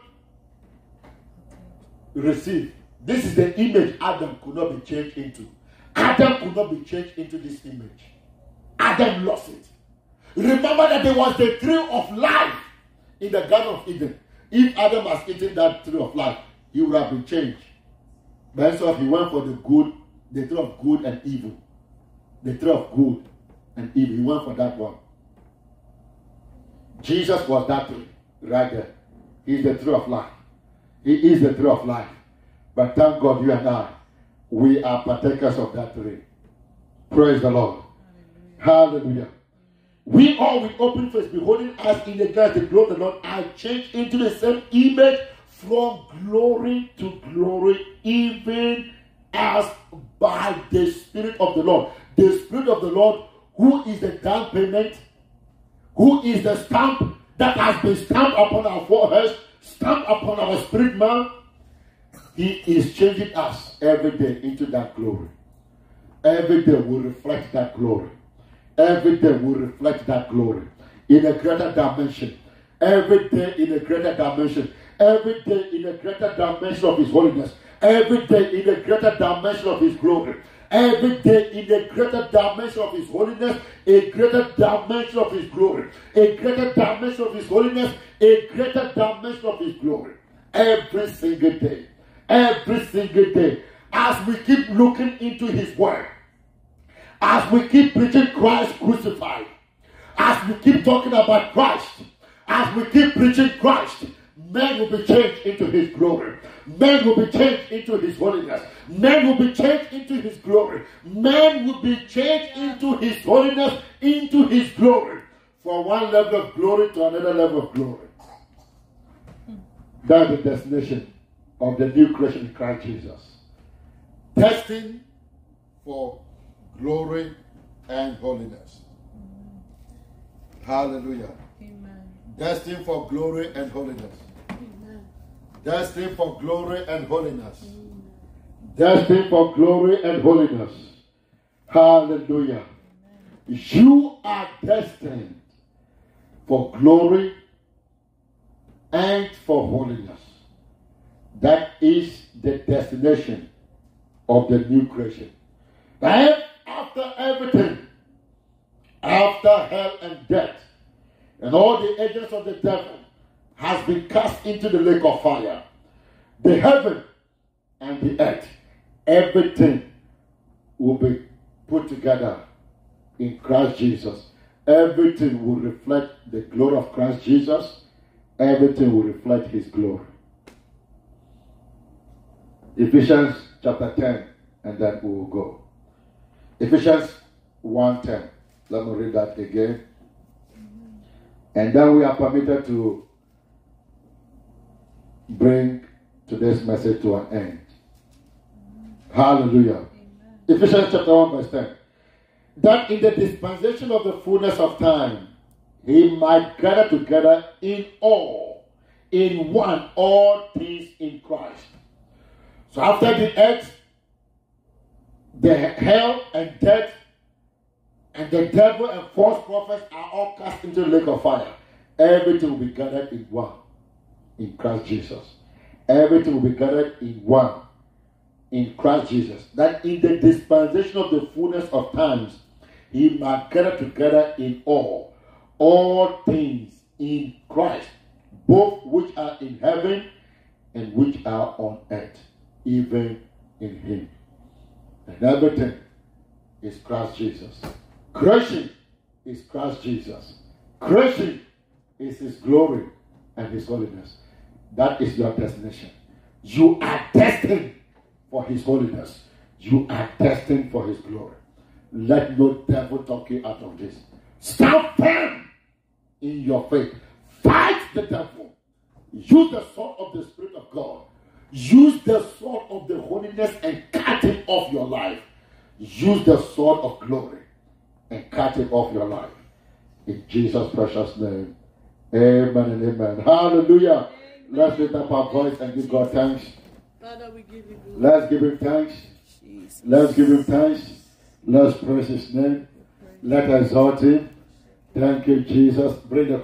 [SPEAKER 1] receive. This is the image Adam could not be changed into. Adam could not be changed into this image. Adam lost it. Remember that there was the tree of life in the Garden of Eden. If Adam has eaten that tree of life, he would have been changed. But so he went for the good, the tree of good and evil. The tree of good and evil. He went for that one. Jesus was that tree right there. He's the tree of life. He is the tree of life. But thank God you and I, we are partakers of that tree. Praise the Lord. Hallelujah. Hallelujah. We all with open face, beholding us in the glass, the glory of the Lord, are changed into the same image from glory to glory, even as by the Spirit of the Lord. The Spirit of the Lord, who is the down payment, who is the stamp that has been stamped upon our foreheads, stamped upon our spirit man, he is changing us every day into that glory. Every day will reflect that glory. Every day will reflect that glory in a greater dimension. Every day in a greater dimension. Every day in a greater dimension of His holiness. Every day in a greater dimension of His glory. Every day in a greater dimension of His holiness, a greater dimension of His glory, a greater dimension of His holiness, a greater dimension of His glory. Every single day. Every single day. As we keep looking into His Word, as we keep preaching Christ crucified, as we keep talking about Christ, as we keep preaching Christ, men will be changed into his glory. Men will be changed into his holiness. Men will be changed into his glory. Men will be changed into his holiness, into his glory. From one level of glory to another level of glory. That's the destination of the new creation in Christ Jesus. Testing for glory and holiness. Hallelujah.
[SPEAKER 2] Amen.
[SPEAKER 1] Destined for glory and holiness. Destined for glory and holiness. Destined for glory and holiness. Hallelujah. You are destined for glory and for holiness. That is the destination of the new creation. And after everything, after hell and death, and all the agents of the devil has been cast into the lake of fire, the heaven and the earth, everything will be put together in Christ Jesus. Everything will reflect the glory of Christ Jesus. Everything will reflect his glory. Ephesians chapter 10, and then we will go. Ephesians 1:10. Let me read that again. And then we are permitted to bring today's message to an end. Hallelujah. Ephesians chapter 1, verse 10. That in the dispensation of the fullness of time, he might gather together in all, in one, all things in Christ. So after the earth, the hell and death and the devil and false prophets are all cast into the lake of fire. Everything will be gathered in one in Christ Jesus. Everything will be gathered in one in Christ Jesus. That in the dispensation of the fullness of times, he might gather together in all, all things in Christ, both which are in heaven and which are on earth, even in him. And everything is Christ Jesus. Creation is Christ Jesus. Creation is His glory and His holiness. That is your destination. You are destined for His holiness. You are destined for His glory. Let no devil talk you out of this. Stand firm in your faith. Fight the devil. Use the sword of the Spirit of God. Use the sword of the holiness and cut him off your life. Use the sword of glory and cut him off your life. In Jesus' precious name. Amen and amen. Hallelujah. Let's lift up our voice and give God thanks.
[SPEAKER 2] Father, we give you glory.
[SPEAKER 1] Let's give him thanks.
[SPEAKER 2] Jesus.
[SPEAKER 1] Let's give him thanks. Let's praise his name. Let's exalt him. Thank you, Jesus. Bring the